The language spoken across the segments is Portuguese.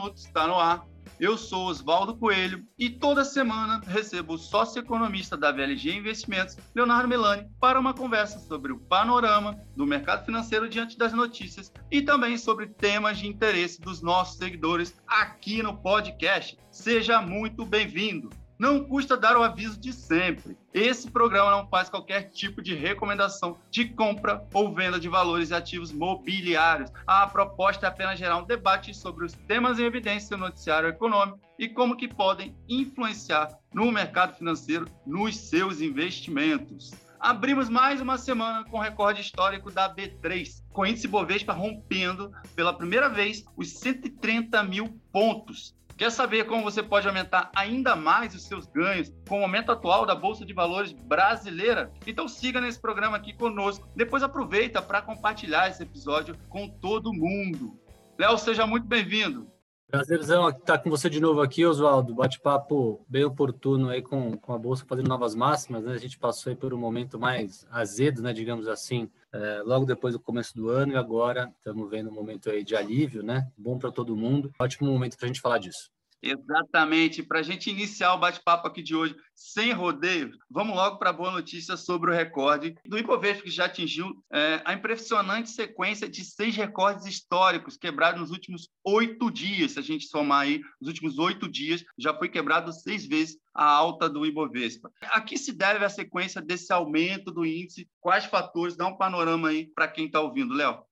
Minutos está no ar. Eu sou Oswaldo Coelho e toda semana recebo o sócio-economista da VLG Investimentos, Leonardo Melani, para uma conversa sobre o panorama do mercado financeiro diante das notícias e também sobre temas de interesse dos nossos seguidores aqui no podcast. Seja muito bem-vindo! Não custa dar o aviso de sempre. Esse programa não faz qualquer tipo de recomendação de compra ou venda de valores e ativos mobiliários. A proposta é apenas gerar um debate sobre os temas em evidência do noticiário econômico e como que podem influenciar no mercado financeiro nos seus investimentos. Abrimos mais uma semana com recorde histórico da B3, com o índice Bovespa rompendo pela primeira vez os 130 mil pontos. Quer saber como você pode aumentar ainda mais os seus ganhos com o aumento atual da Bolsa de Valores brasileira? Então siga nesse programa aqui conosco. Depois aproveita para compartilhar esse episódio com todo mundo. Léo, seja muito bem-vindo. Prazerzão estar com você de novo aqui, Oswaldo. Bate-papo bem oportuno aí com, com a Bolsa fazendo novas máximas, né? A gente passou aí por um momento mais azedo, né? Digamos assim, é, logo depois do começo do ano e agora estamos vendo um momento aí de alívio, né? Bom para todo mundo. Ótimo momento para a gente falar disso. Exatamente. Para a gente iniciar o bate-papo aqui de hoje, sem rodeios, vamos logo para a boa notícia sobre o recorde do Ibovespa, que já atingiu é, a impressionante sequência de seis recordes históricos quebrados nos últimos oito dias. Se a gente somar aí, os últimos oito dias, já foi quebrado seis vezes a alta do Ibovespa. A que se deve a sequência desse aumento do índice? Quais fatores? Dá um panorama aí para quem está ouvindo, Léo.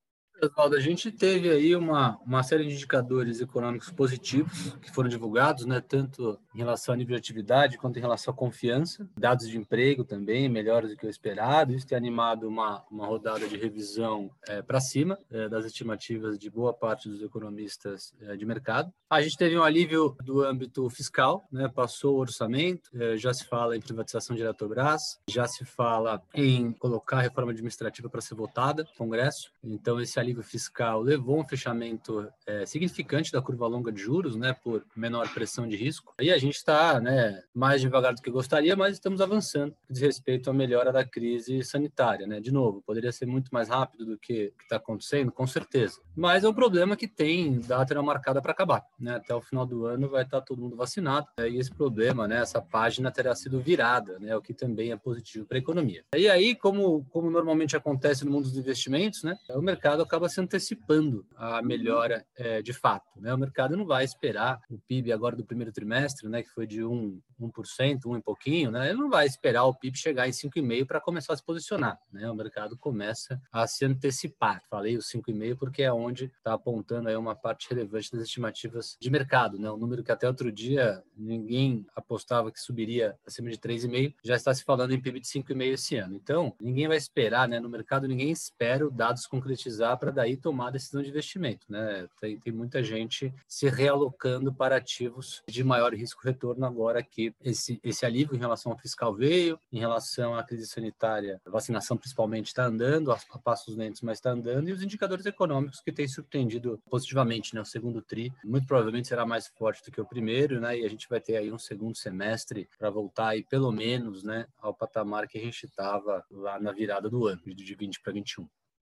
Oswaldo, a gente teve aí uma, uma série de indicadores econômicos positivos que foram divulgados, né, tanto em relação ao nível de atividade quanto em relação à confiança, dados de emprego também melhores do que o esperado. Isso tem animado uma, uma rodada de revisão é, para cima é, das estimativas de boa parte dos economistas é, de mercado. A gente teve um alívio do âmbito fiscal, né, passou o orçamento, é, já se fala em privatização de Eletrobras, já se fala em colocar a reforma administrativa para ser votada no Congresso. Então, esse alívio fiscal levou um fechamento é, significante da curva longa de juros, né, por menor pressão de risco. E a gente está, né, mais devagar do que gostaria, mas estamos avançando diz respeito à melhora da crise sanitária, né. De novo, poderia ser muito mais rápido do que está acontecendo, com certeza. Mas é um problema que tem data marcada para acabar, né. Até o final do ano vai estar tá todo mundo vacinado. Né, e esse problema, né, essa página terá sido virada, né, o que também é positivo para a economia. E aí, como como normalmente acontece no mundo dos investimentos, né, o mercado acaba se antecipando a melhora é, de fato. Né? O mercado não vai esperar o PIB agora do primeiro trimestre, né, que foi de 1, 1%, 1 e pouquinho, né? ele não vai esperar o PIB chegar em 5,5% para começar a se posicionar. Né? O mercado começa a se antecipar. Falei os 5,5% porque é onde está apontando aí uma parte relevante das estimativas de mercado. Né? Um número que até outro dia ninguém apostava que subiria acima de 3,5%, já está se falando em PIB de 5,5% esse ano. Então, ninguém vai esperar, né? no mercado ninguém espera os dados concretizar para daí tomar a decisão de investimento. Né? Tem, tem muita gente se realocando para ativos de maior risco-retorno agora que esse, esse alívio em relação ao fiscal veio, em relação à crise sanitária, a vacinação principalmente está andando, a passos lentos, mas está andando, e os indicadores econômicos que têm surpreendido positivamente. Né? O segundo TRI muito provavelmente será mais forte do que o primeiro, né? e a gente vai ter aí um segundo semestre para voltar aí pelo menos né, ao patamar que a gente estava lá na virada do ano, de 20 para 21.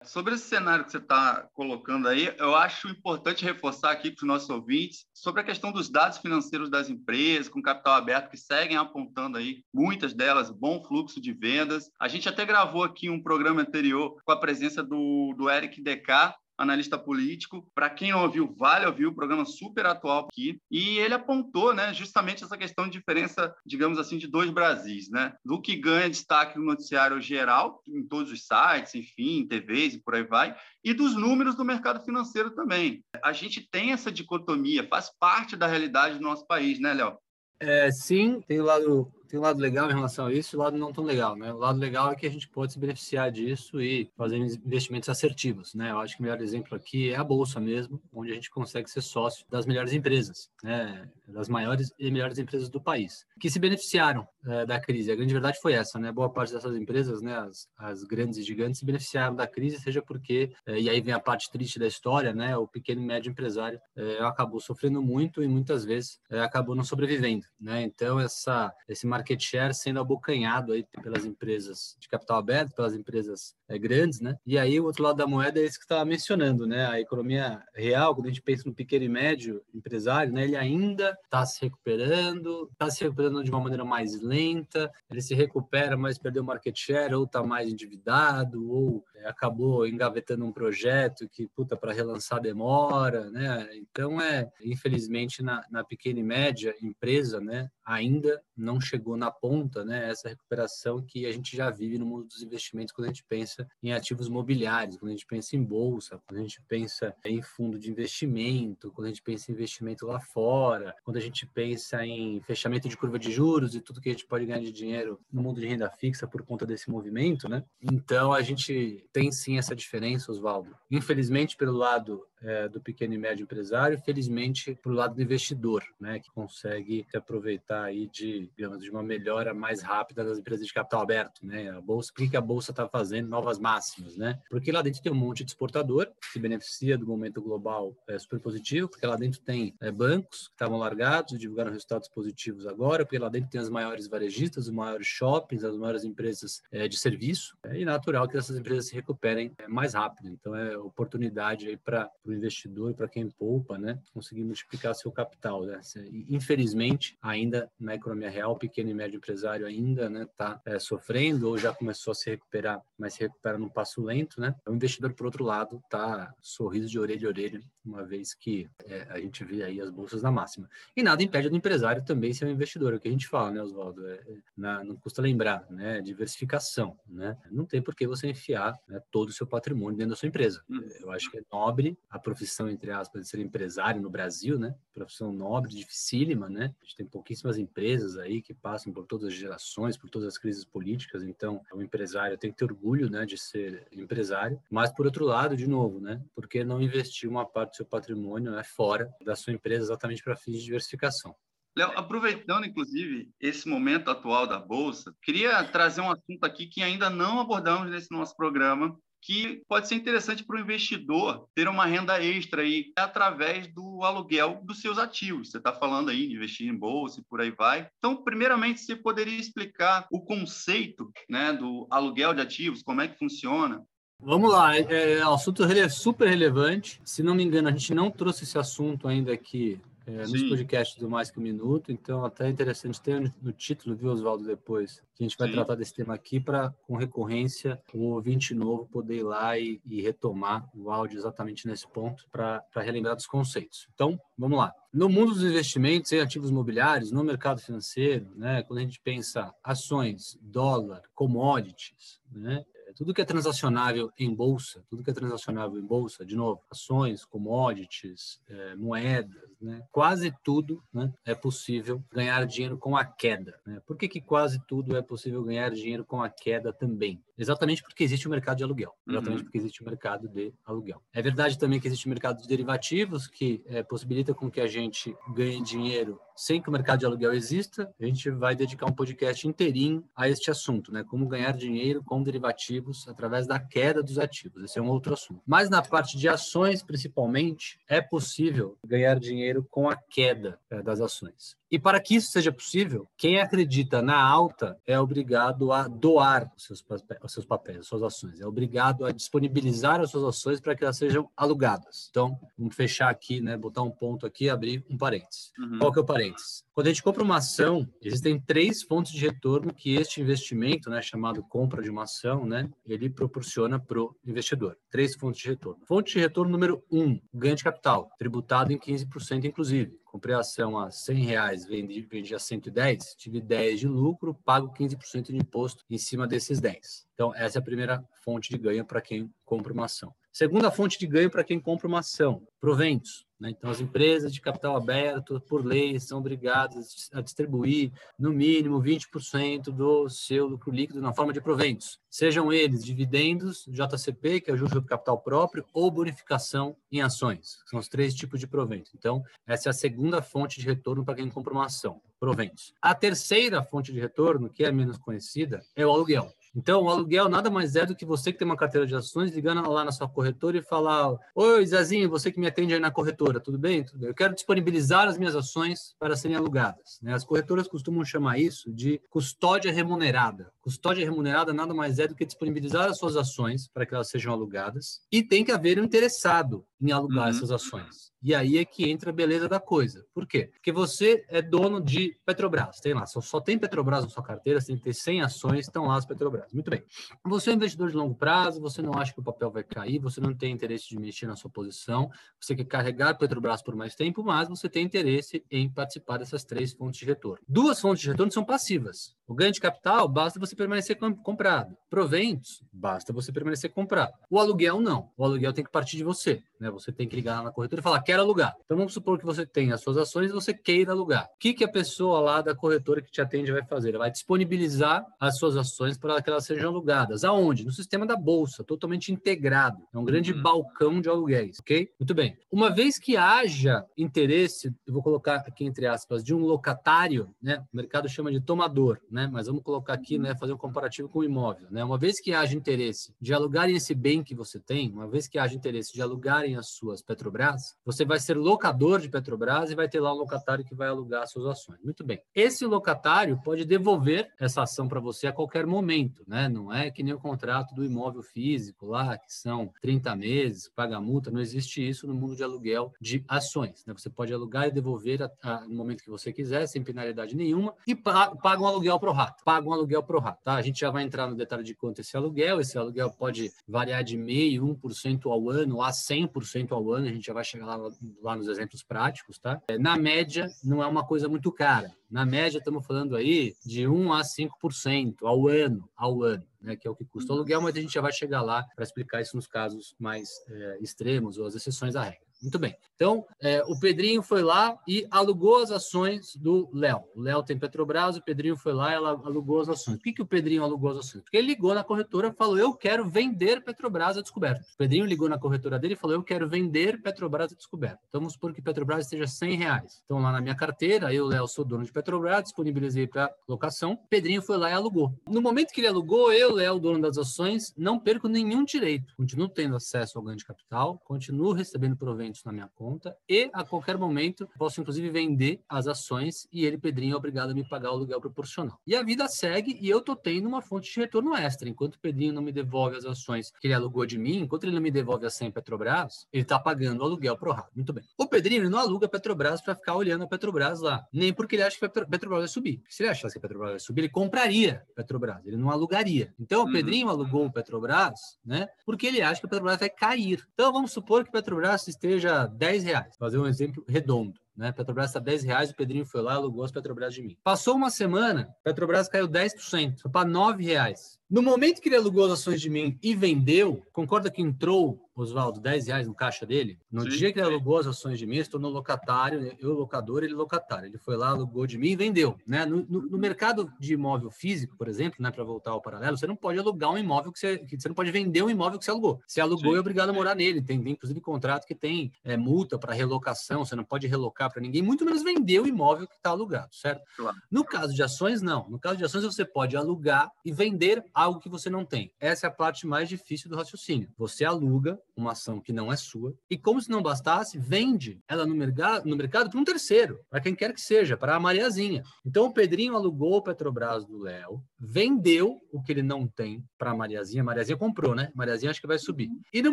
Sobre esse cenário que você está colocando aí, eu acho importante reforçar aqui para os nossos ouvintes sobre a questão dos dados financeiros das empresas com capital aberto que seguem apontando aí, muitas delas, bom fluxo de vendas. A gente até gravou aqui um programa anterior com a presença do, do Eric DK, analista político. Para quem não ouviu, vale ouvir o programa super atual aqui. E ele apontou, né, justamente essa questão de diferença, digamos assim, de dois Brasis, né? Do que ganha destaque no noticiário geral, em todos os sites, enfim, TVs e por aí vai, e dos números do mercado financeiro também. A gente tem essa dicotomia, faz parte da realidade do nosso país, né, Léo? É, sim, tem o lado tem um lado legal em relação a isso e o lado não tão legal, né? O lado legal é que a gente pode se beneficiar disso e fazer investimentos assertivos, né? Eu acho que o melhor exemplo aqui é a bolsa mesmo, onde a gente consegue ser sócio das melhores empresas, né? Das maiores e melhores empresas do país, que se beneficiaram é, da crise. A grande verdade foi essa, né? Boa parte dessas empresas, né? As, as grandes e gigantes se beneficiaram da crise, seja porque é, e aí vem a parte triste da história, né? O pequeno e médio empresário é, acabou sofrendo muito e muitas vezes acabou não sobrevivendo, né? Então essa esse market share sendo abocanhado aí pelas empresas de capital aberto, pelas empresas é, grandes, né? E aí o outro lado da moeda é esse que estava mencionando, né? A economia real, quando a gente pensa no pequeno e médio empresário, né? Ele ainda está se recuperando, está se recuperando de uma maneira mais lenta, ele se recupera, mas perdeu market share, ou está mais endividado, ou é, acabou engavetando um projeto que, puta, para relançar demora, né? Então, é, infelizmente, na, na pequena e média empresa, né? Ainda não chegou na ponta, né? Essa recuperação que a gente já vive no mundo dos investimentos quando a gente pensa em ativos mobiliários, quando a gente pensa em bolsa, quando a gente pensa em fundo de investimento, quando a gente pensa em investimento lá fora, quando a gente pensa em fechamento de curva de juros e tudo que a gente pode ganhar de dinheiro no mundo de renda fixa por conta desse movimento, né? Então, a gente tem sim essa diferença, Oswaldo. Infelizmente, pelo lado é, do pequeno e médio empresário, felizmente, pelo lado do investidor, né, que consegue se aproveitar aí de, digamos, de uma melhora mais rápida das empresas de capital aberto, né? A bolsa, por que a bolsa está fazendo novas máximas, né? Porque lá dentro tem um monte de exportador que se beneficia do momento global é, super positivo, porque lá dentro tem é, bancos que estavam largados e divulgaram resultados positivos agora, porque lá dentro tem as maiores varejistas, os maiores shoppings, as maiores empresas é, de serviço, é, e natural que essas empresas se recuperem é, mais rápido. Então é oportunidade aí para o investidor, para quem poupa, né, conseguir multiplicar seu capital. Né? Infelizmente, ainda na economia real, o pequeno e médio empresário ainda está né, tá, é, sofrendo ou já começou a se recuperar, mas se recupera num passo lento. Né? O investidor, por outro lado, está sorriso de orelha a orelha, uma vez que é, a gente vê aí as bolsas na máxima. E nada impede do empresário também ser um investidor, é o que a gente fala, né, Oswaldo? É, na, não custa lembrar, né? Diversificação, né? Não tem por que você enfiar né, todo o seu patrimônio dentro da sua empresa. Hum. Eu acho que é nobre a profissão, entre aspas, de ser empresário no Brasil, né? Profissão nobre, dificílima, né? A gente tem pouquíssimas empresas aí que passam por todas as gerações, por todas as crises políticas, então o empresário tem que ter orgulho, né, de ser empresário. Mas, por outro lado, de novo, né? Por que não investir uma parte do seu patrimônio né, fora da sua empresa exatamente para fins de diversificação? Léo, aproveitando, inclusive, esse momento atual da Bolsa, queria trazer um assunto aqui que ainda não abordamos nesse nosso programa, que pode ser interessante para o investidor ter uma renda extra aí através do aluguel dos seus ativos. Você está falando aí de investir em bolsa e por aí vai. Então, primeiramente, você poderia explicar o conceito né, do aluguel de ativos, como é que funciona? Vamos lá, é, é assunto super relevante. Se não me engano, a gente não trouxe esse assunto ainda aqui é, nos podcasts do Mais Que Um Minuto, então até é interessante ter no título, viu, Oswaldo, depois, que a gente vai Sim. tratar desse tema aqui para, com recorrência, o ouvinte novo poder ir lá e, e retomar o áudio exatamente nesse ponto para relembrar dos conceitos. Então, vamos lá. No mundo dos investimentos em ativos imobiliários, no mercado financeiro, né, quando a gente pensa ações, dólar, commodities, né, tudo que é transacionável em bolsa, tudo que é transacionável em bolsa, de novo, ações, commodities, é, moedas, né? quase tudo né, é possível ganhar dinheiro com a queda. Né? Por que, que quase tudo é possível ganhar dinheiro com a queda também? Exatamente porque existe o mercado de aluguel. Exatamente uhum. porque existe o mercado de aluguel. É verdade também que existe o mercado de derivativos, que é, possibilita com que a gente ganhe dinheiro sem que o mercado de aluguel exista. A gente vai dedicar um podcast inteirinho a este assunto, né? Como ganhar dinheiro com derivativos através da queda dos ativos. Esse é um outro assunto. Mas na parte de ações, principalmente, é possível ganhar dinheiro com a queda é, das ações. E para que isso seja possível, quem acredita na alta é obrigado a doar os seus, os seus papéis, as suas ações, é obrigado a disponibilizar as suas ações para que elas sejam alugadas. Então, vamos fechar aqui, né, botar um ponto aqui, abrir um parênteses. Uhum. Qual que é o parênteses? Quando a gente compra uma ação, existem três fontes de retorno que este investimento, né, chamado compra de uma ação, né, ele proporciona para o investidor. Três fontes de retorno. Fonte de retorno número um, ganho de capital, tributado em 15%, inclusive comprei a ação a 100 reais, vendi, vendi a 110, tive 10 de lucro, pago 15% de imposto em cima desses 10. Então, essa é a primeira fonte de ganho para quem compra uma ação. Segunda fonte de ganho para quem compra uma ação, proventos. Né? Então, as empresas de capital aberto, por lei, são obrigadas a distribuir, no mínimo, 20% do seu lucro líquido na forma de proventos. Sejam eles dividendos, JCP, que é o juros sobre capital próprio, ou bonificação em ações. São os três tipos de proventos. Então, essa é a segunda fonte de retorno para quem compra uma ação, proventos. A terceira fonte de retorno, que é menos conhecida, é o aluguel. Então, o aluguel nada mais é do que você que tem uma carteira de ações ligando lá na sua corretora e falar: Oi, Zezinho, você que me atende aí na corretora, tudo bem? Tudo bem. Eu quero disponibilizar as minhas ações para serem alugadas. Né? As corretoras costumam chamar isso de custódia remunerada. Custódia remunerada nada mais é do que disponibilizar as suas ações para que elas sejam alugadas e tem que haver um interessado em alugar uhum. essas ações. E aí é que entra a beleza da coisa. Por quê? Porque você é dono de Petrobras. Tem lá, só, só tem Petrobras na sua carteira, você tem que ter 100 ações, estão lá as Petrobras. Muito bem. Você é investidor de longo prazo, você não acha que o papel vai cair, você não tem interesse de mexer na sua posição, você quer carregar Petrobras por mais tempo, mas você tem interesse em participar dessas três fontes de retorno. Duas fontes de retorno são passivas. O ganho de capital, basta você permanecer comprado. Proventos, basta você permanecer comprado. O aluguel, não. O aluguel tem que partir de você. Né? Você tem que ligar na corretora e falar, quero alugar. Então vamos supor que você tem as suas ações e você queira alugar. O que, que a pessoa lá da corretora que te atende vai fazer? Ela vai disponibilizar as suas ações para que elas sejam alugadas. Aonde? No sistema da bolsa, totalmente integrado. É um grande uhum. balcão de aluguéis, ok? Muito bem. Uma vez que haja interesse, eu vou colocar aqui entre aspas, de um locatário, né? O mercado chama de tomador, né? Mas vamos colocar aqui, né? Fazer um comparativo com o imóvel, né? Uma vez que haja interesse de alugarem esse bem que você tem, uma vez que haja interesse de alugarem as suas Petrobras, você vai ser locador de Petrobras e vai ter lá um locatário que vai alugar as suas ações. Muito bem. Esse locatário pode devolver essa ação para você a qualquer momento, né? Não é que nem o contrato do imóvel físico lá, que são 30 meses, paga multa, não existe isso no mundo de aluguel de ações, né? Você pode alugar e devolver a, a, no momento que você quiser, sem penalidade nenhuma, e pa, paga um aluguel pro rato. Paga um aluguel pro rato, tá? A gente já vai entrar no detalhe de quanto esse aluguel, esse aluguel pode variar de meio, 1% ao ano a 100% ao ano, a gente já vai chegar lá, lá nos exemplos práticos, tá? É, na média, não é uma coisa muito cara. Na média, estamos falando aí de 1 a 5% ao ano, ao ano. Né, que é o que custa o aluguel, mas a gente já vai chegar lá para explicar isso nos casos mais é, extremos ou as exceções à regra. Muito bem. Então, é, o Pedrinho foi lá e alugou as ações do Léo. O Léo tem Petrobras, o Pedrinho foi lá e alugou as ações. Por que, que o Pedrinho alugou as ações? Porque ele ligou na corretora e falou: Eu quero vender Petrobras a descoberto. O Pedrinho ligou na corretora dele e falou: Eu quero vender Petrobras a descoberto. Então, vamos supor que Petrobras esteja 100 reais. Então, lá na minha carteira, eu, Léo, sou dono de Petrobras, disponibilizei para locação. Pedrinho foi lá e alugou. No momento que ele alugou, eu, Léo, dono das ações, não perco nenhum direito. Continuo tendo acesso ao ganho de capital, continuo recebendo na minha conta e a qualquer momento posso inclusive vender as ações e ele, Pedrinho, é obrigado a me pagar o aluguel proporcional. E a vida segue e eu tô tendo uma fonte de retorno extra. Enquanto o Pedrinho não me devolve as ações que ele alugou de mim, enquanto ele não me devolve a 100 Petrobras, ele tá pagando o aluguel pro rato. Muito bem. O Pedrinho não aluga a Petrobras para ficar olhando a Petrobras lá, nem porque ele acha que a Petrobras vai subir. Se ele achasse que a Petrobras vai subir, ele compraria a Petrobras, ele não alugaria. Então o uhum. Pedrinho alugou o Petrobras, né? Porque ele acha que a Petrobras vai cair. Então vamos supor que a Petrobras esteja 10 reais, fazer um exemplo redondo. Né? Petrobras está 10 reais, o Pedrinho foi lá, alugou as Petrobras de mim. Passou uma semana, Petrobras caiu 10%, foi para 9 reais. No momento que ele alugou as ações de mim e vendeu, concorda que entrou, Oswaldo, 10 reais no caixa dele? No sim, dia que ele alugou as ações de mim, estou no locatário, eu locador, ele locatário. Ele foi lá, alugou de mim e vendeu. Né? No, no, no mercado de imóvel físico, por exemplo, né, para voltar ao paralelo, você não pode alugar um imóvel que você, que você não pode vender um imóvel que você alugou. Você alugou, sim, é obrigado a morar nele. Tem, tem inclusive contrato que tem é, multa para relocação, você não pode relocar para ninguém, muito menos vender o imóvel que está alugado, certo? Claro. No caso de ações, não. No caso de ações, você pode alugar e vender algo que você não tem. Essa é a parte mais difícil do raciocínio. Você aluga uma ação que não é sua e, como se não bastasse, vende ela no mercado, no mercado para um terceiro, para quem quer que seja, para a Mariazinha. Então, o Pedrinho alugou o Petrobras do Léo, vendeu o que ele não tem para a Mariazinha. Mariazinha comprou, né? Mariazinha acho que vai subir. E no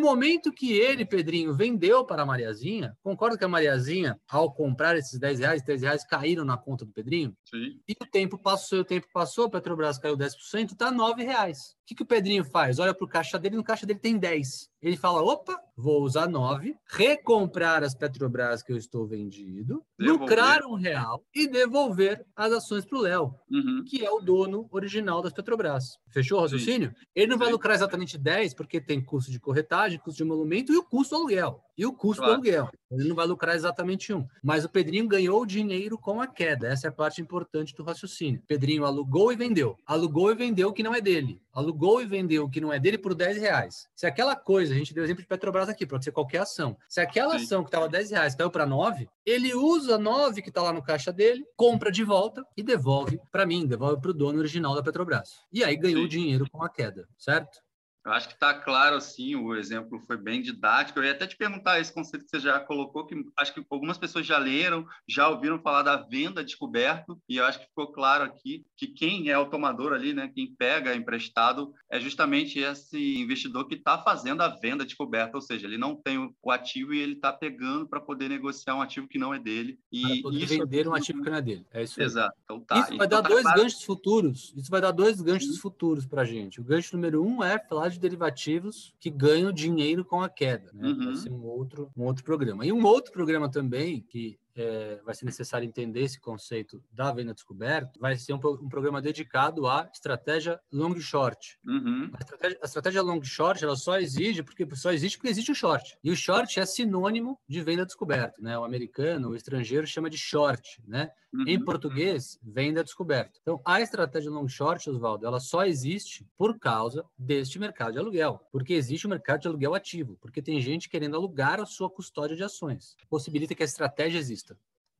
momento que ele, Pedrinho, vendeu para a Mariazinha, concorda que a Mariazinha, ao comprar esses 10 reais, 10 reais caíram na conta do Pedrinho? Sim. E o tempo passou, o tempo passou, Petrobras caiu 10%, está 9 reais. O que, que o Pedrinho faz? Olha para o caixa dele, no caixa dele tem 10. Ele fala: opa, vou usar 9, recomprar as Petrobras que eu estou vendido, devolver. lucrar um real e devolver as ações para o Léo, uhum. que é o dono original das Petrobras. Fechou o raciocínio? Sim. Ele não vai lucrar exatamente 10, porque tem custo de corretagem, custo de emolumento e o custo do aluguel. E o custo claro. do aluguel. Ele não vai lucrar exatamente um. Mas o Pedrinho ganhou dinheiro com a queda. Essa é a parte importante do raciocínio. Pedrinho alugou e vendeu. Alugou e vendeu o que não é dele. Alugou e vendeu o que não é dele por 10 reais. Se aquela coisa, a gente deu exemplo de Petrobras aqui, pode ser qualquer ação. Se aquela Sim. ação que estava 10 reais caiu para 9, ele usa 9 que está lá no caixa dele, compra de volta e devolve para mim, devolve para o dono original da Petrobras. E aí ganhou Sim. dinheiro com a queda, certo? Eu acho que está claro, assim, o exemplo foi bem didático. Eu ia até te perguntar esse conceito que você já colocou, que acho que algumas pessoas já leram, já ouviram falar da venda descoberto, e eu acho que ficou claro aqui que quem é o tomador ali, né, quem pega emprestado, é justamente esse investidor que está fazendo a venda descoberta, ou seja, ele não tem o ativo e ele está pegando para poder negociar um ativo que não é dele. E isso vender um ativo que não é dele. É isso. Exato. Então, tá. Isso vai então, dar tá dois claro. ganchos futuros. Isso vai dar dois ganchos futuros para a gente. O gancho número um é falar de de derivativos que ganham dinheiro com a queda. Né? Uhum. Vai ser um outro, um outro programa. E um outro programa também que é, vai ser necessário entender esse conceito da venda descoberto, vai ser um, um programa dedicado à estratégia long short. Uhum. A, estratégia, a, estratégia, long short ela só exige porque só existe porque existe o short. E o short é sinônimo de venda descoberto, né? O americano, o estrangeiro chama de short, né? Uhum. Em português, venda descoberto. Então, a estratégia long short, Oswaldo, ela só existe por causa deste mercado de aluguel, porque existe o um mercado de aluguel ativo, porque tem gente querendo alugar a sua custódia de ações. Possibilita que a estratégia exista.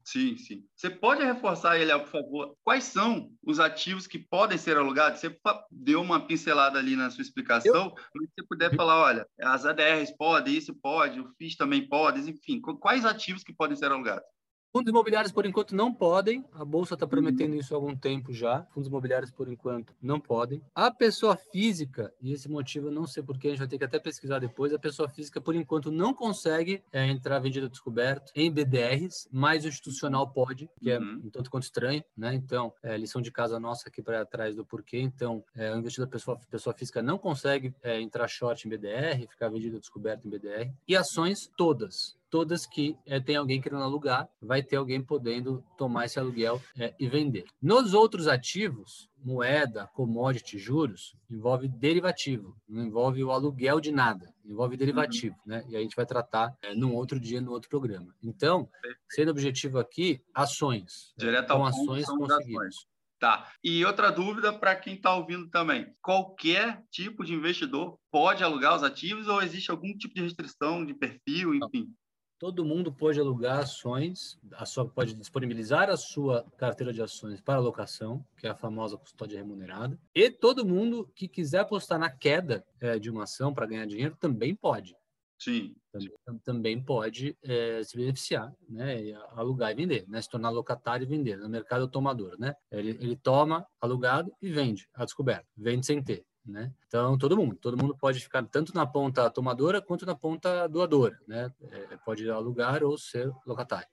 Sim, sim. Você pode reforçar, ele, por favor, quais são os ativos que podem ser alugados? Você deu uma pincelada ali na sua explicação, Eu... mas se você puder falar, olha, as ADRs podem, isso pode, o FIS também pode, enfim, quais ativos que podem ser alugados? Fundos imobiliários, por enquanto, não podem. A Bolsa está prometendo isso há algum tempo já. Fundos imobiliários, por enquanto, não podem. A pessoa física, e esse motivo eu não sei porquê, a gente vai ter que até pesquisar depois, a pessoa física, por enquanto, não consegue é, entrar vendida descoberto em BDRs, mas o institucional pode, que é uhum. um tanto quanto estranho, né? Então, é, lição de casa nossa aqui para trás do porquê. Então, é, o investidor pessoa, pessoa física não consegue é, entrar short em BDR, ficar vendida descoberto em BDR. E ações todas todas que é, tem alguém querendo alugar, vai ter alguém podendo tomar esse aluguel é, e vender. Nos outros ativos, moeda, commodity, juros, envolve derivativo, não envolve o aluguel de nada, envolve derivativo, uhum. né? E a gente vai tratar é, num outro dia, no outro programa. Então, sendo objetivo aqui, ações. Direto com ações conseguimos. Tá. E outra dúvida para quem está ouvindo também: qualquer tipo de investidor pode alugar os ativos ou existe algum tipo de restrição de perfil, enfim? Todo mundo pode alugar ações, a sua, pode disponibilizar a sua carteira de ações para alocação, que é a famosa custódia remunerada, e todo mundo que quiser apostar na queda é, de uma ação para ganhar dinheiro também pode. Sim. Também, também pode é, se beneficiar, né? alugar e vender, né? Se tornar locatário e vender no mercado tomador, né? Ele, ele toma alugado e vende a descoberto, vende sem ter. Né? Então, todo mundo, todo mundo pode ficar tanto na ponta tomadora quanto na ponta doadora, né? É, pode alugar ou ser locatário.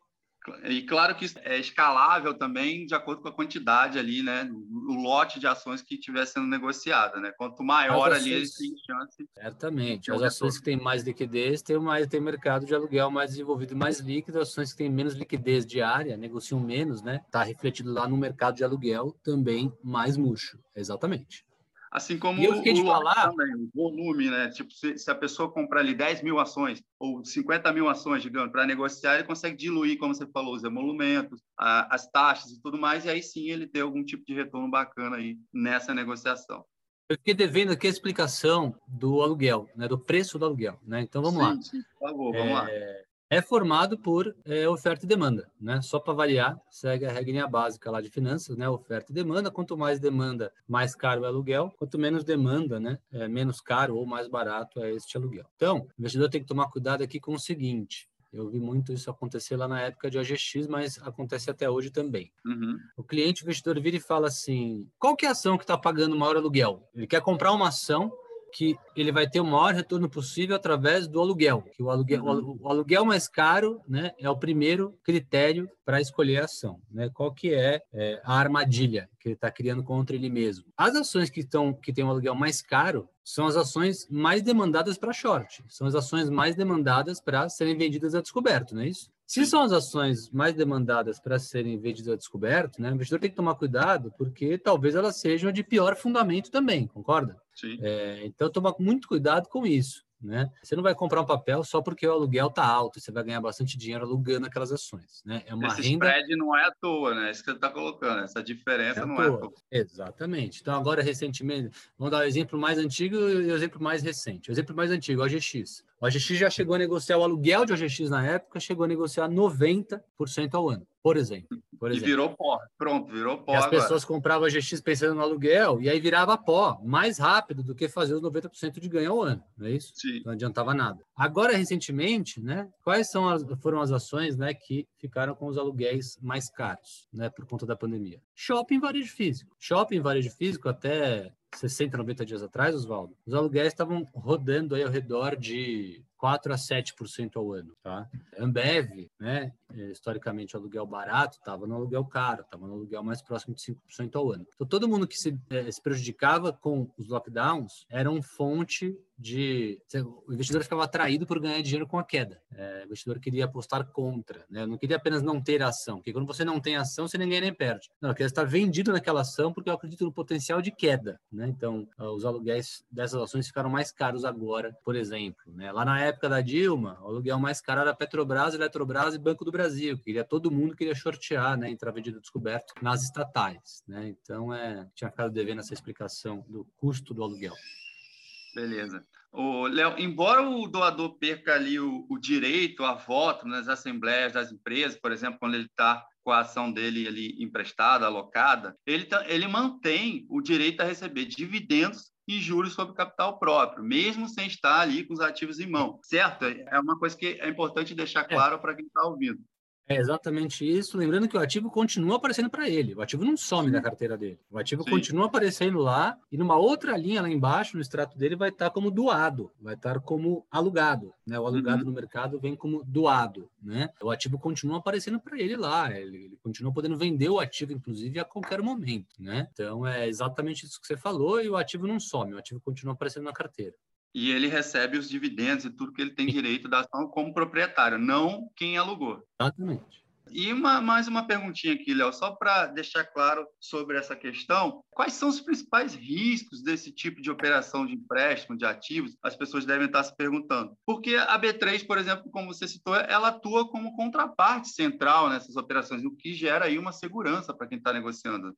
E claro que é escalável também de acordo com a quantidade ali, né? O lote de ações que estiver sendo negociada, né? Quanto maior ações, ali, tem chance. Certamente. As ações que têm mais liquidez têm mais tem mercado de aluguel mais desenvolvido, mais líquido. As ações que têm menos liquidez diária, negociam menos, né? Está refletido lá no mercado de aluguel também mais murcho. Exatamente. Assim como e eu o, o falar... também, o volume, né? Tipo, se, se, a pessoa comprar ali 10 mil ações ou 50 mil ações, digamos, para negociar, ele consegue diluir, como você falou, os emolumentos, a, as taxas e tudo mais, e aí sim ele tem algum tipo de retorno bacana aí nessa negociação. Eu fiquei devendo aqui a explicação do aluguel, né, do preço do aluguel. Né? Então vamos sim, lá. Sim, por favor, vamos é... lá é formado por é, oferta e demanda, né? Só para variar, segue a regra básica lá de finanças, né? Oferta e demanda. Quanto mais demanda, mais caro é o aluguel. Quanto menos demanda, né? É menos caro ou mais barato é este aluguel. Então, o investidor tem que tomar cuidado aqui com o seguinte: eu vi muito isso acontecer lá na época de OGX, mas acontece até hoje também. Uhum. O cliente, o investidor, vira e fala assim: qual que é a ação que está pagando o maior aluguel? Ele quer comprar uma ação que ele vai ter o maior retorno possível através do aluguel. Que o aluguel, uhum. o aluguel mais caro, né, é o primeiro critério para escolher a ação. Né? Qual que é, é a armadilha que ele está criando contra ele mesmo? As ações que estão que têm um aluguel mais caro são as ações mais demandadas para short, são as ações mais demandadas para serem vendidas a descoberto, não é isso? Se são as ações mais demandadas para serem vendidas a descoberto, né, o investidor tem que tomar cuidado, porque talvez elas sejam de pior fundamento também, concorda? Sim. É, então, tomar muito cuidado com isso. Né? Você não vai comprar um papel só porque o aluguel tá alto, você vai ganhar bastante dinheiro alugando aquelas ações, né? É uma Esse renda... spread não é à toa, né? É isso que você está colocando, essa diferença é não toa. é à toa. Exatamente. Então, agora, recentemente, vamos dar o um exemplo mais antigo e o exemplo mais recente. O exemplo mais antigo, o OGX. O OGX já chegou a negociar o aluguel de OGX na época, chegou a negociar 90% ao ano, por exemplo. Por exemplo. E virou pó. Pronto, virou pó. E as agora. pessoas compravam a GX pensando no aluguel e aí virava pó, mais rápido do que fazer os 90% de ganho ao ano, não é isso? Sim. Não adiantava nada. Agora, recentemente, né, quais são as, foram as ações né, que ficaram com os aluguéis mais caros né, por conta da pandemia? Shopping varejo físico. Shopping varejo físico até 60, 90 dias atrás, Oswaldo, os aluguéis estavam rodando aí ao redor de 4 a 7% ao ano, tá? Ambev, né, historicamente aluguel barato, estava no aluguel caro, estava no aluguel mais próximo de 5% ao ano. Então todo mundo que se, eh, se prejudicava com os lockdowns era um fonte de o investidor ficava atraído por ganhar dinheiro com a queda. É, o investidor queria apostar contra, né? Não queria apenas não ter ação, porque quando você não tem ação, você ninguém nem perde. Não, eu queria estar vendido naquela ação porque eu acredito no potencial de queda, né? Então, ah, os aluguéis dessas ações ficaram mais caros agora, por exemplo, né? Lá na época da Dilma, o aluguel mais caro era Petrobras, Eletrobras e Banco do Brasil. Queria todo mundo queria shortear, né? Entrar vendido descoberto nas estatais, né? Então, é, tinha ficado devendo essa explicação do custo do aluguel. Beleza. O Léo, embora o doador perca ali o, o, direito a voto nas assembleias das empresas, por exemplo, quando ele está com a ação dele ali emprestada, alocada, ele, tá, ele mantém o direito a receber dividendos e juros sobre capital próprio, mesmo sem estar ali com os ativos em mão, certo? É uma coisa que é importante deixar é. claro é. para quem está ouvindo. É exatamente isso. Lembrando que o ativo continua aparecendo para ele. O ativo não some da carteira dele. O ativo Sim. continua aparecendo lá e numa outra linha lá embaixo, no extrato dele, vai estar como doado, vai estar como alugado. Né? O alugado uhum. no mercado vem como doado. Né? O ativo continua aparecendo para ele lá. Ele, ele, continua podendo vender o ativo, inclusive, a qualquer momento. Né? Então é exatamente isso que você falou e o ativo não some. O ativo continua aparecendo na carteira e ele recebe os dividendos e tudo que ele tem direito da ação como proprietário, não quem alugou. Exatamente. E uma, mais uma perguntinha aqui, Léo, só para deixar claro sobre essa questão. Quais são os principais riscos desse tipo de operação de empréstimo de ativos? As pessoas devem estar se perguntando. Porque a B3, por exemplo, como você citou, ela atua como contraparte central nessas operações, o que gera aí uma segurança para quem está negociando.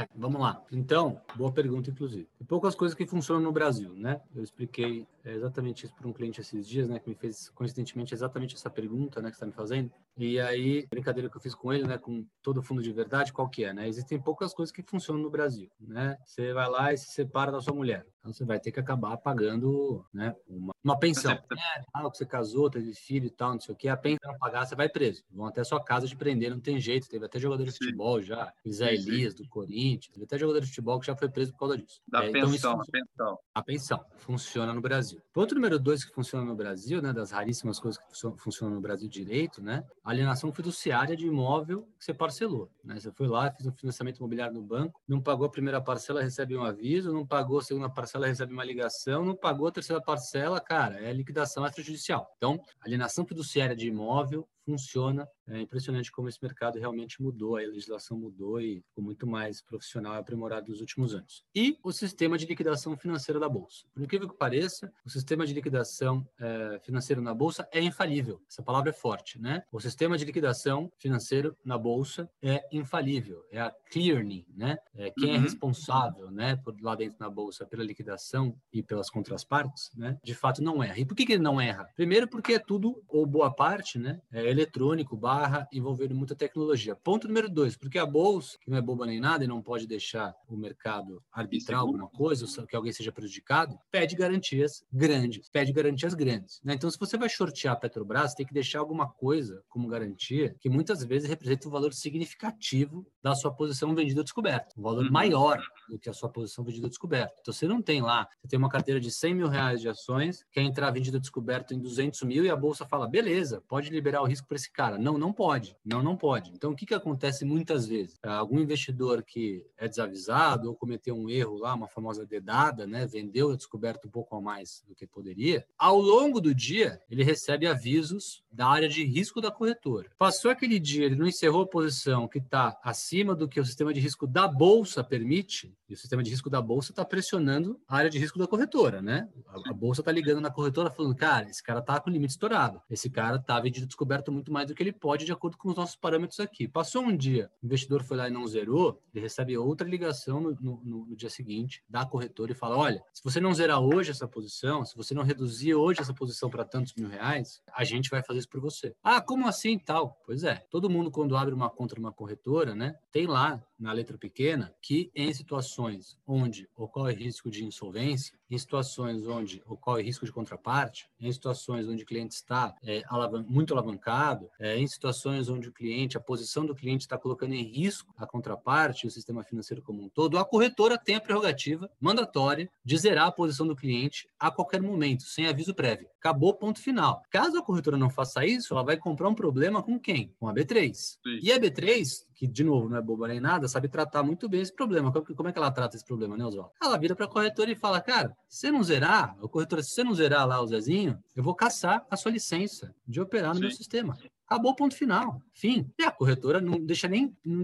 É, vamos lá. Então, boa pergunta, inclusive. Tem poucas coisas que funcionam no Brasil, né? Eu expliquei exatamente isso para um cliente esses dias, né? Que me fez, coincidentemente, exatamente essa pergunta, né? Que está me fazendo. E aí, brincadeira que eu fiz com ele, né? Com todo fundo de verdade, qual que é, né? Existem poucas coisas que funcionam no Brasil, né? Você vai lá e se separa da sua mulher. Então, você vai ter que acabar pagando, né? Uma, uma pensão. É, ah, você casou, teve filho e tal, não sei o quê. A pensão não pagar, você vai preso. Vão até sua casa de prender, não tem jeito. Teve até jogador de sim. futebol já. Zé Elias, do Corinthians. Teve até jogador de futebol que já foi preso por causa disso. Da é, pensão, então, isso, a pensão. A pensão. Funciona no Brasil. Ponto número dois que funciona no Brasil, né? Das raríssimas coisas que funcionam no Brasil direito, né? Alienação fiduciária de imóvel que você parcelou. Né? Você foi lá, fez um financiamento imobiliário no banco, não pagou a primeira parcela, recebe um aviso, não pagou a segunda parcela, recebe uma ligação, não pagou a terceira parcela, cara, é liquidação extrajudicial. Então, alienação fiduciária de imóvel funciona. É impressionante como esse mercado realmente mudou, a legislação mudou e ficou muito mais profissional e aprimorado nos últimos anos. E o sistema de liquidação financeira da Bolsa. Por incrível que pareça, o sistema de liquidação é, financeira na Bolsa é infalível. Essa palavra é forte, né? O sistema de liquidação financeiro na Bolsa é infalível. É a clearing, né? É quem é uhum. é responsável, né, por lá dentro na Bolsa pela liquidação e pelas contrapartes, né? De fato não erra. E por que, que ele não erra? Primeiro porque é tudo, ou boa parte, né? É eletrônico barra envolvendo muita tecnologia. Ponto número dois, porque a bolsa, que não é boba nem nada e não pode deixar o mercado arbitrar alguma coisa, ou que alguém seja prejudicado, pede garantias grandes, pede garantias grandes. Né? Então, se você vai shortear a Petrobras, tem que deixar alguma coisa como garantia que muitas vezes representa um valor significativo da sua posição vendida ou descoberta, um valor uhum. maior do que a sua posição vendida ou descoberta. Então, você não tem lá, você tem uma carteira de 100 mil reais de ações, quer entrar vendida ou descoberta em 200 mil e a bolsa fala, beleza, pode liberar o risco para esse cara. Não, não não pode. Não, não pode. Então, o que, que acontece muitas vezes? Algum investidor que é desavisado ou cometeu um erro lá, uma famosa dedada, né? Vendeu a descoberta um pouco a mais do que poderia. Ao longo do dia, ele recebe avisos da área de risco da corretora. Passou aquele dia, ele não encerrou a posição que está acima do que o sistema de risco da bolsa permite, e o sistema de risco da bolsa está pressionando a área de risco da corretora, né? A, bolsa está ligando na corretora falando, cara, esse cara está com o limite estourado. Esse cara está vendido descoberto muito mais do que ele pode de acordo com os nossos parâmetros aqui. Passou um dia, o investidor foi lá e não zerou, ele recebe outra ligação no, no, no dia seguinte da corretora e fala, olha, se você não zerar hoje essa posição, se você não reduzir hoje essa posição para tantos mil reais, a gente vai fazer isso por você. Ah, como assim tal? Pois é, todo mundo quando abre uma conta numa corretora, né, tem lá na letra pequena que em situações onde ocorre risco de insolvência, em situações onde ocorre risco de contraparte, em situações onde o cliente está é, alavan muito alavancado, é, em situações onde o cliente, a posição do cliente está colocando em risco a contraparte, o sistema financeiro como um todo, a corretora tem a prerrogativa mandatória de zerar a posição do cliente a qualquer momento, sem aviso prévio. Acabou, ponto final. Caso a corretora não faça isso, ela vai comprar um problema com quem? Com a B3. Sim. E a B3 que, de novo, não é boba nem nada, sabe tratar muito bem esse problema. Como é que ela trata esse problema, né, Oswaldo? Ela vira para a corretora e fala, cara, se você não zerar, o corretor, se você não zerar lá o Zezinho, eu vou caçar a sua licença de operar no Sim. meu sistema. Acabou o ponto final. Fim. E a corretora não deixa nem. Não,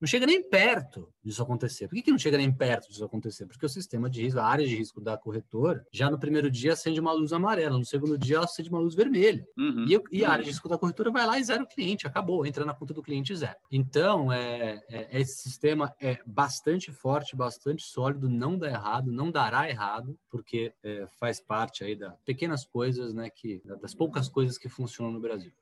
não chega nem perto disso acontecer. Por que, que não chega nem perto disso acontecer? Porque o sistema de risco, a área de risco da corretora, já no primeiro dia acende uma luz amarela, no segundo dia ela acende uma luz vermelha. Uhum. E, e, a área de risco da corretora vai lá e zera o cliente, acabou, entra na conta do cliente zero. Então, é, é, esse sistema é bastante forte, bastante sólido, não dá errado, não dará errado, porque é, faz parte aí das pequenas coisas, né, que, das poucas coisas que funcionam no Brasil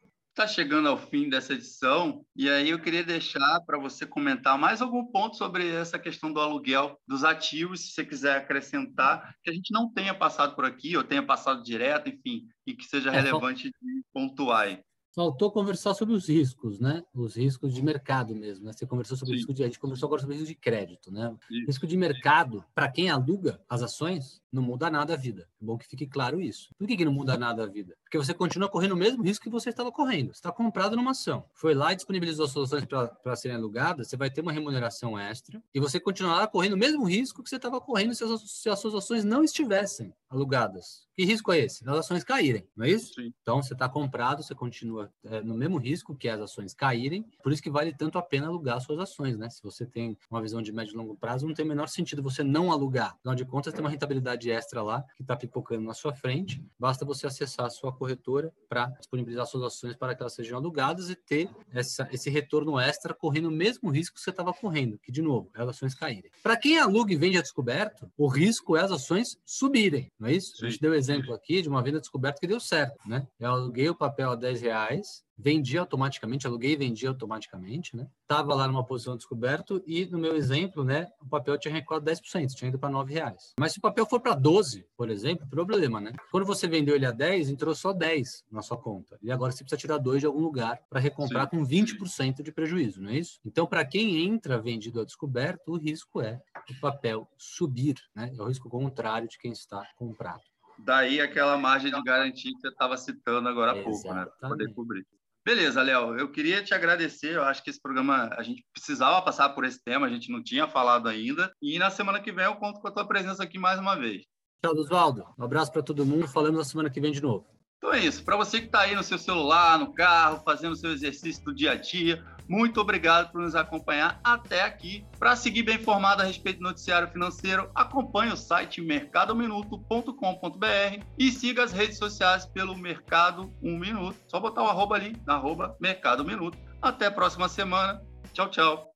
está chegando ao fim dessa edição e aí eu queria deixar para você comentar mais algum ponto sobre essa questão do aluguel dos ativos, se você quiser acrescentar, que a gente não tenha passado por aqui ou tenha passado direto, enfim, e que seja é, relevante de pontuar aí. Faltou conversar sobre os riscos, né? Os riscos de mercado mesmo. Né? Você conversou sobre Sim. risco de. A gente conversou agora sobre risco de crédito, né? Isso. Risco de mercado, para quem aluga as ações, não muda nada a vida. É bom que fique claro isso. Por que, que não muda nada a vida? Porque você continua correndo o mesmo risco que você estava correndo. Você está comprado numa ação. Foi lá e disponibilizou as soluções para serem alugadas, você vai ter uma remuneração extra e você continuará correndo o mesmo risco que você estava correndo se as, se as suas ações não estivessem alugadas. Que risco é esse? As ações caírem, não é isso? Sim. Então, você está comprado, você continua é, no mesmo risco que as ações caírem, por isso que vale tanto a pena alugar as suas ações, né? Se você tem uma visão de médio e longo prazo, não tem o menor sentido você não alugar. Afinal de contas, tem uma rentabilidade extra lá que está pipocando na sua frente, basta você acessar a sua corretora para disponibilizar suas ações para que elas sejam alugadas e ter essa, esse retorno extra correndo o mesmo risco que você estava correndo, que, de novo, é as ações caírem. Para quem aluga e vende a descoberto, o risco é as ações subirem, não é isso? Sim. A gente deu exemplo aqui de uma venda descoberta que deu certo, né? Eu aluguei o papel a 10 reais, vendi automaticamente, aluguei e vendi automaticamente, né? Tava lá numa posição descoberto e no meu exemplo, né, o papel tinha recuado 10%, tinha ido para 9 reais. Mas se o papel for para 12, por exemplo, problema, né? Quando você vendeu ele a 10, entrou só 10 na sua conta. E agora você precisa tirar 2 de algum lugar para recomprar Sim. com 20% de prejuízo, não é isso? Então, para quem entra vendido a descoberto, o risco é o papel subir, né? É o risco contrário de quem está comprado. Daí aquela margem de garantia que você estava citando agora há pouco, né? Para poder cobrir. Beleza, Léo. Eu queria te agradecer. Eu acho que esse programa a gente precisava passar por esse tema, a gente não tinha falado ainda. E na semana que vem eu conto com a tua presença aqui mais uma vez. Tchau, Oswaldo. Um abraço para todo mundo. Falamos na semana que vem de novo. Então é isso. Para você que está aí no seu celular, no carro, fazendo seu exercício do dia a dia, muito obrigado por nos acompanhar até aqui. Para seguir bem informado a respeito do noticiário financeiro, acompanhe o site mercadominuto.com.br e siga as redes sociais pelo Mercado 1 Minuto. Só botar o arroba ali, arroba Mercado Minuto. Até a próxima semana. Tchau, tchau.